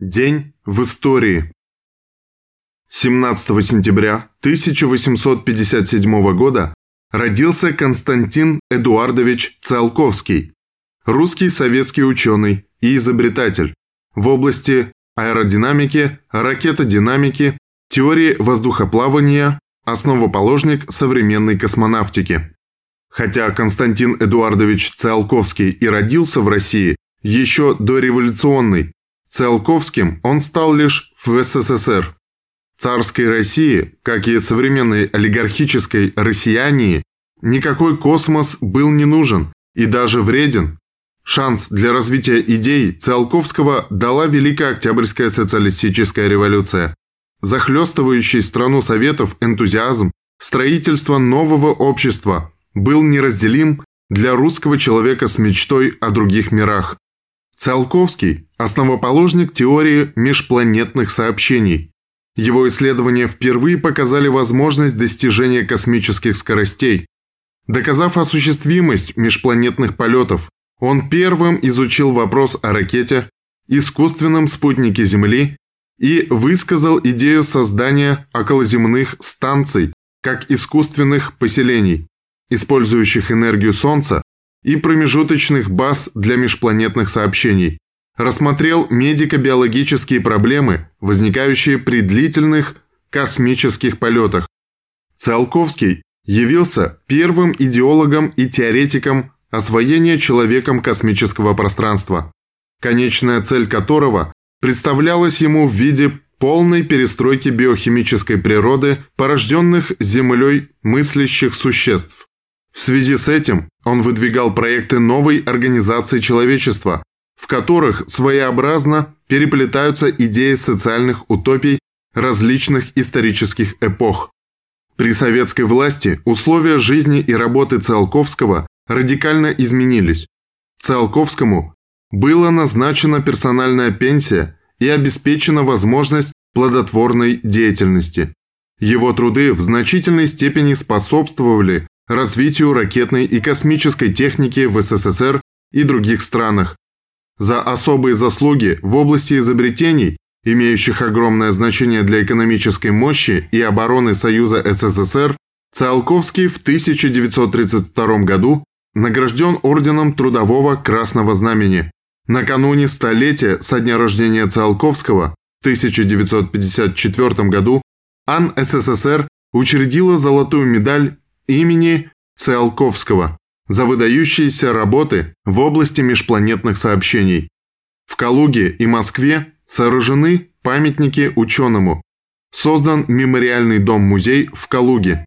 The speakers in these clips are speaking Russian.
День в истории. 17 сентября 1857 года родился Константин Эдуардович Циолковский, русский советский ученый и изобретатель в области аэродинамики, ракетодинамики, теории воздухоплавания, основоположник современной космонавтики. Хотя Константин Эдуардович Циолковский и родился в России еще до революционной, Циолковским он стал лишь в СССР. Царской России, как и современной олигархической россиянии, никакой космос был не нужен и даже вреден. Шанс для развития идей Циолковского дала Великая Октябрьская социалистическая революция. Захлестывающий страну Советов энтузиазм строительства нового общества был неразделим для русского человека с мечтой о других мирах. Циолковский – основоположник теории межпланетных сообщений. Его исследования впервые показали возможность достижения космических скоростей. Доказав осуществимость межпланетных полетов, он первым изучил вопрос о ракете, искусственном спутнике Земли и высказал идею создания околоземных станций как искусственных поселений, использующих энергию Солнца и промежуточных баз для межпланетных сообщений. Рассмотрел медико-биологические проблемы, возникающие при длительных космических полетах. Циолковский явился первым идеологом и теоретиком освоения человеком космического пространства, конечная цель которого представлялась ему в виде полной перестройки биохимической природы порожденных Землей мыслящих существ. В связи с этим он выдвигал проекты новой организации человечества, в которых своеобразно переплетаются идеи социальных утопий различных исторических эпох. При советской власти условия жизни и работы Циолковского радикально изменились. Циолковскому была назначена персональная пенсия и обеспечена возможность плодотворной деятельности. Его труды в значительной степени способствовали развитию ракетной и космической техники в СССР и других странах. За особые заслуги в области изобретений, имеющих огромное значение для экономической мощи и обороны Союза СССР, Циолковский в 1932 году награжден Орденом Трудового Красного Знамени. Накануне столетия со дня рождения Циолковского в 1954 году АН СССР учредила золотую медаль имени Циолковского за выдающиеся работы в области межпланетных сообщений. В Калуге и Москве сооружены памятники ученому. Создан мемориальный дом-музей в Калуге.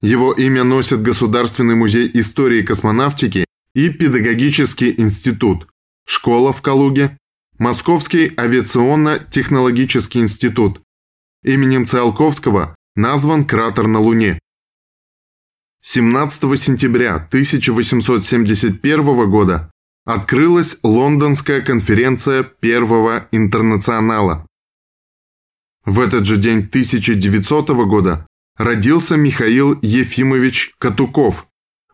Его имя носит Государственный музей истории космонавтики и Педагогический институт, школа в Калуге, Московский авиационно-технологический институт. Именем Циолковского назван кратер на Луне. 17 сентября 1871 года открылась Лондонская конференция Первого интернационала. В этот же день 1900 года родился Михаил Ефимович Катуков,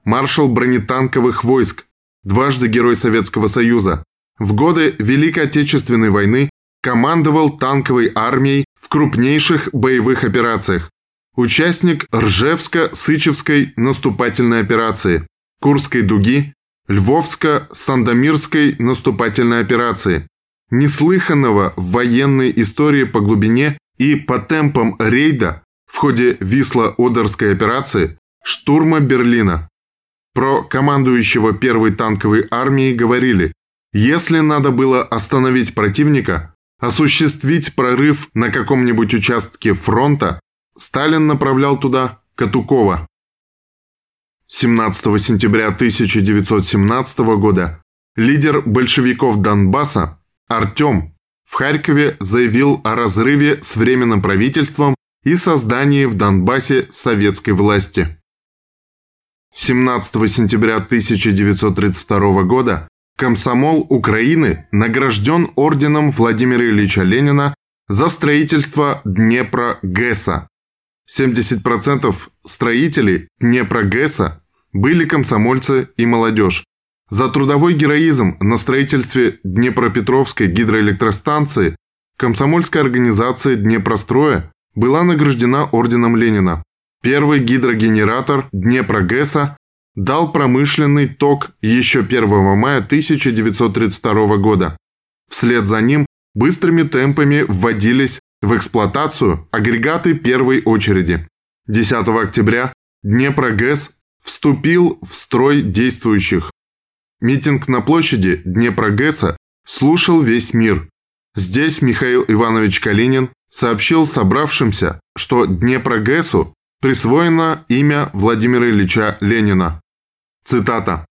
маршал бронетанковых войск, дважды Герой Советского Союза. В годы Великой Отечественной войны командовал танковой армией в крупнейших боевых операциях, Участник Ржевско-Сычевской наступательной операции, Курской дуги, Львовско-Сандомирской наступательной операции, неслыханного в военной истории по глубине и по темпам рейда в ходе Висло-Одерской операции штурма Берлина. Про командующего первой танковой армией говорили, если надо было остановить противника, осуществить прорыв на каком-нибудь участке фронта, Сталин направлял туда Катукова. 17 сентября 1917 года лидер большевиков Донбасса Артем в Харькове заявил о разрыве с Временным правительством и создании в Донбассе советской власти. 17 сентября 1932 года комсомол Украины награжден орденом Владимира Ильича Ленина за строительство Днепра-ГЭСа 70% строителей Днепрогэса были комсомольцы и молодежь. За трудовой героизм на строительстве Днепропетровской гидроэлектростанции комсомольская организация Днепростроя была награждена орденом Ленина. Первый гидрогенератор Днепрогэса дал промышленный ток еще 1 мая 1932 года. Вслед за ним быстрыми темпами вводились в эксплуатацию агрегаты первой очереди. 10 октября Днепрогэс вступил в строй действующих. Митинг на площади Днепрогэса слушал весь мир. Здесь Михаил Иванович Калинин сообщил собравшимся, что Днепрогэсу присвоено имя Владимира Ильича Ленина. Цитата.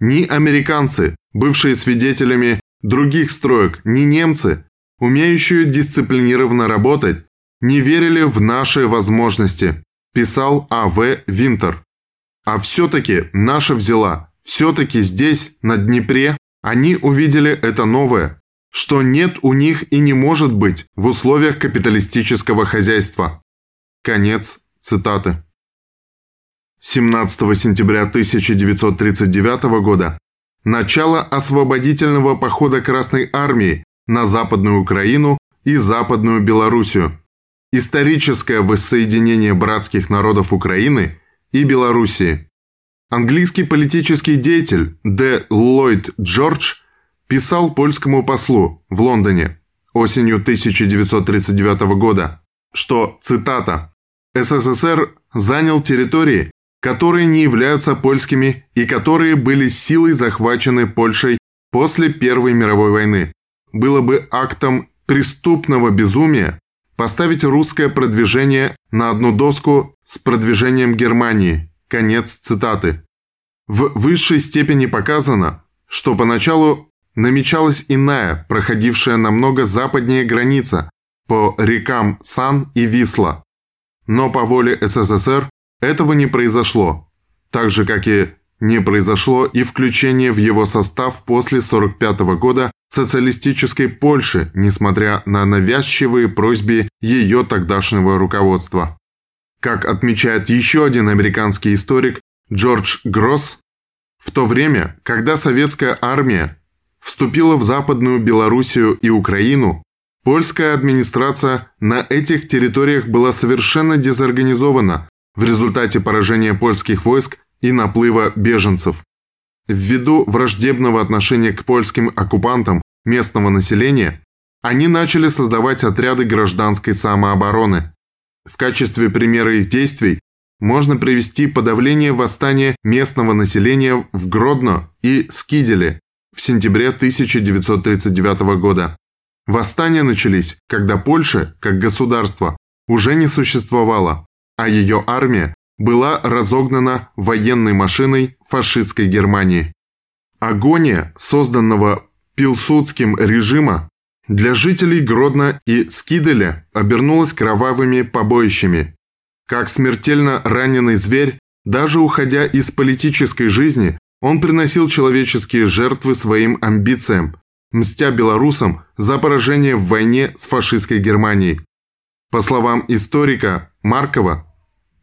«Ни американцы, бывшие свидетелями других строек, ни немцы, умеющие дисциплинированно работать, не верили в наши возможности», писал А.В. Винтер. А все-таки наша взяла, все-таки здесь, на Днепре, они увидели это новое, что нет у них и не может быть в условиях капиталистического хозяйства. Конец цитаты. 17 сентября 1939 года начало освободительного похода Красной Армии на Западную Украину и Западную Белоруссию, историческое воссоединение братских народов Украины и Белоруссии. Английский политический деятель Д. Ллойд Джордж писал польскому послу в Лондоне осенью 1939 года, что, цитата, «СССР занял территории, которые не являются польскими и которые были силой захвачены Польшей после Первой мировой войны. Было бы актом преступного безумия поставить русское продвижение на одну доску с продвижением Германии. Конец цитаты. В высшей степени показано, что поначалу намечалась иная, проходившая намного западнее граница по рекам Сан и Висла. Но по воле СССР этого не произошло, так же, как и не произошло и включение в его состав после 1945 года социалистической Польши, несмотря на навязчивые просьбы ее тогдашнего руководства. Как отмечает еще один американский историк Джордж Гросс, в то время, когда советская армия вступила в Западную Белоруссию и Украину, польская администрация на этих территориях была совершенно дезорганизована в результате поражения польских войск и наплыва беженцев. Ввиду враждебного отношения к польским оккупантам местного населения, они начали создавать отряды гражданской самообороны. В качестве примера их действий можно привести подавление восстания местного населения в Гродно и Скиделе в сентябре 1939 года. Восстания начались, когда Польша, как государство, уже не существовало, а ее армия была разогнана военной машиной фашистской Германии. Агония, созданного Пилсудским режима, для жителей Гродно и Скиделя обернулась кровавыми побоищами. Как смертельно раненый зверь, даже уходя из политической жизни, он приносил человеческие жертвы своим амбициям, мстя белорусам за поражение в войне с фашистской Германией. По словам историка Маркова,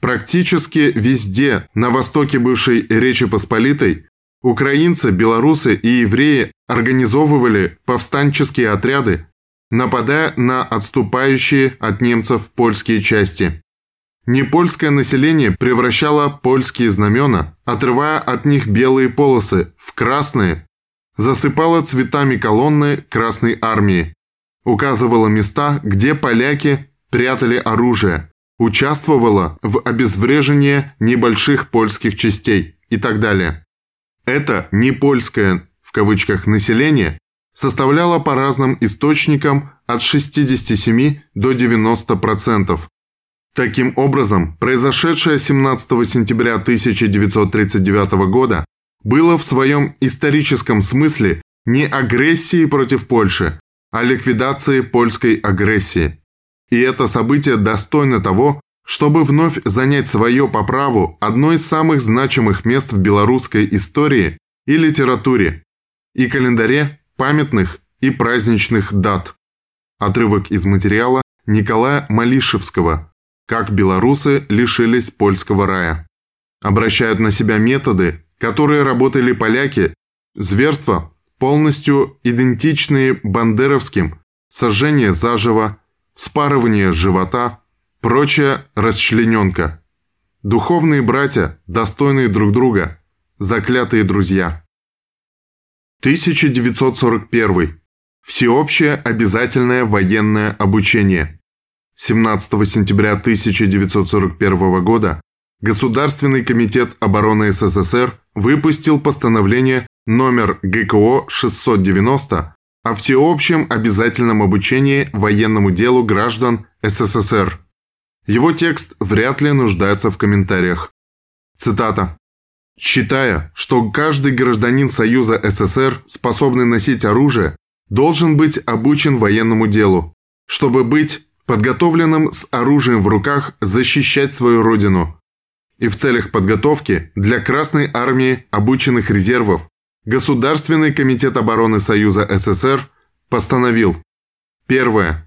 Практически везде на востоке бывшей Речи Посполитой украинцы, белорусы и евреи организовывали повстанческие отряды, нападая на отступающие от немцев польские части. Непольское население превращало польские знамена, отрывая от них белые полосы в красные, засыпало цветами колонны Красной Армии, указывало места, где поляки прятали оружие, участвовала в обезврежении небольших польских частей и так далее. Это не польское в кавычках население составляло по разным источникам от 67 до 90%. Таким образом, произошедшее 17 сентября 1939 года было в своем историческом смысле не агрессией против Польши, а ликвидацией польской агрессии. И это событие достойно того, чтобы вновь занять свое по праву одно из самых значимых мест в белорусской истории и литературе, и календаре памятных и праздничных дат. Отрывок из материала Николая Малишевского «Как белорусы лишились польского рая». Обращают на себя методы, которые работали поляки, зверства, полностью идентичные бандеровским, сожжение заживо, спарывание живота, прочая расчлененка. Духовные братья, достойные друг друга, заклятые друзья. 1941. Всеобщее обязательное военное обучение. 17 сентября 1941 года Государственный комитет обороны СССР выпустил постановление номер ГКО 690 о всеобщем обязательном обучении военному делу граждан СССР. Его текст вряд ли нуждается в комментариях. Цитата. «Считая, что каждый гражданин Союза СССР, способный носить оружие, должен быть обучен военному делу, чтобы быть подготовленным с оружием в руках защищать свою родину. И в целях подготовки для Красной Армии обученных резервов Государственный комитет обороны Союза СССР постановил Первое.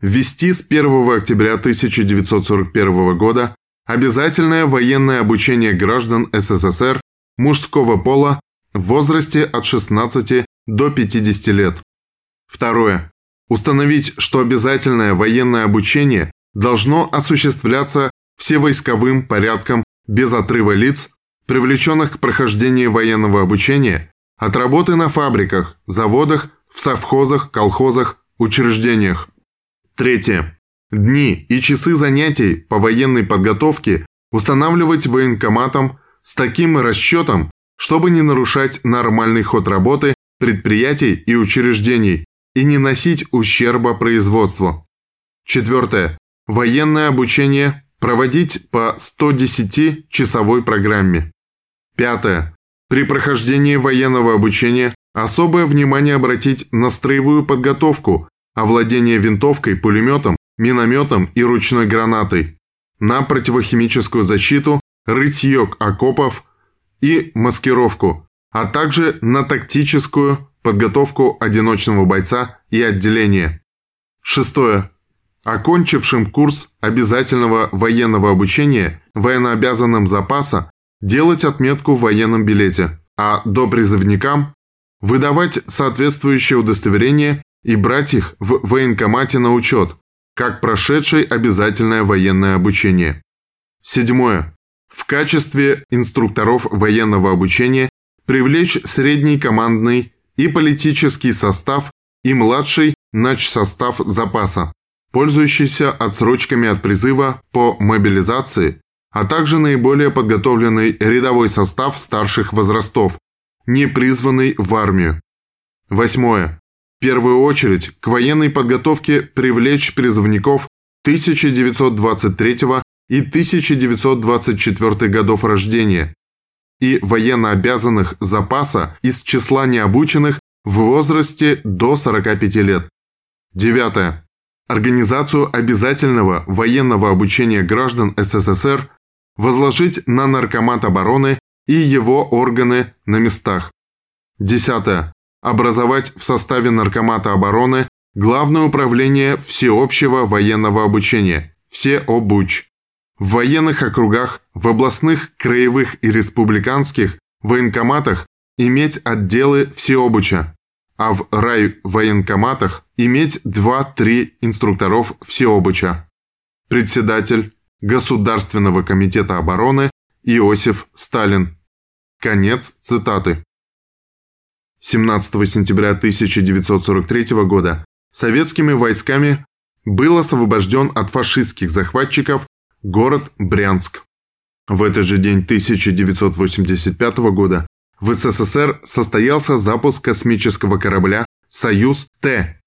Ввести с 1 октября 1941 года обязательное военное обучение граждан СССР мужского пола в возрасте от 16 до 50 лет. Второе. Установить, что обязательное военное обучение должно осуществляться всевойсковым порядком без отрыва лиц, привлеченных к прохождению военного обучения, от работы на фабриках, заводах, в совхозах, колхозах, учреждениях. Третье. Дни и часы занятий по военной подготовке устанавливать военкоматом с таким расчетом, чтобы не нарушать нормальный ход работы предприятий и учреждений и не носить ущерба производству. Четвертое. Военное обучение проводить по 110-часовой программе. Пятое. При прохождении военного обучения особое внимание обратить на строевую подготовку, овладение винтовкой, пулеметом, минометом и ручной гранатой, на противохимическую защиту, рытье окопов и маскировку, а также на тактическую подготовку одиночного бойца и отделения. Шестое. Окончившим курс обязательного военного обучения военнообязанным запаса делать отметку в военном билете, а до призывникам выдавать соответствующее удостоверение и брать их в военкомате на учет, как прошедший обязательное военное обучение. Седьмое. В качестве инструкторов военного обучения привлечь средний командный и политический состав и младший начсостав запаса, пользующийся отсрочками от призыва по мобилизации, а также наиболее подготовленный рядовой состав старших возрастов, не призванный в армию. Восьмое. В первую очередь к военной подготовке привлечь призывников 1923 и 1924 годов рождения и военнообязанных запаса из числа необученных в возрасте до 45 лет. Девятое. Организацию обязательного военного обучения граждан СССР возложить на Наркомат обороны и его органы на местах. Десятое. Образовать в составе Наркомата обороны Главное управление всеобщего военного обучения, все ОБУЧ. В военных округах, в областных, краевых и республиканских военкоматах иметь отделы всеобуча, а в райвоенкоматах иметь 2-3 инструкторов всеобуча. Председатель Государственного комитета обороны Иосиф Сталин. Конец цитаты. 17 сентября 1943 года советскими войсками был освобожден от фашистских захватчиков город Брянск. В этот же день 1985 года в СССР состоялся запуск космического корабля «Союз-Т»,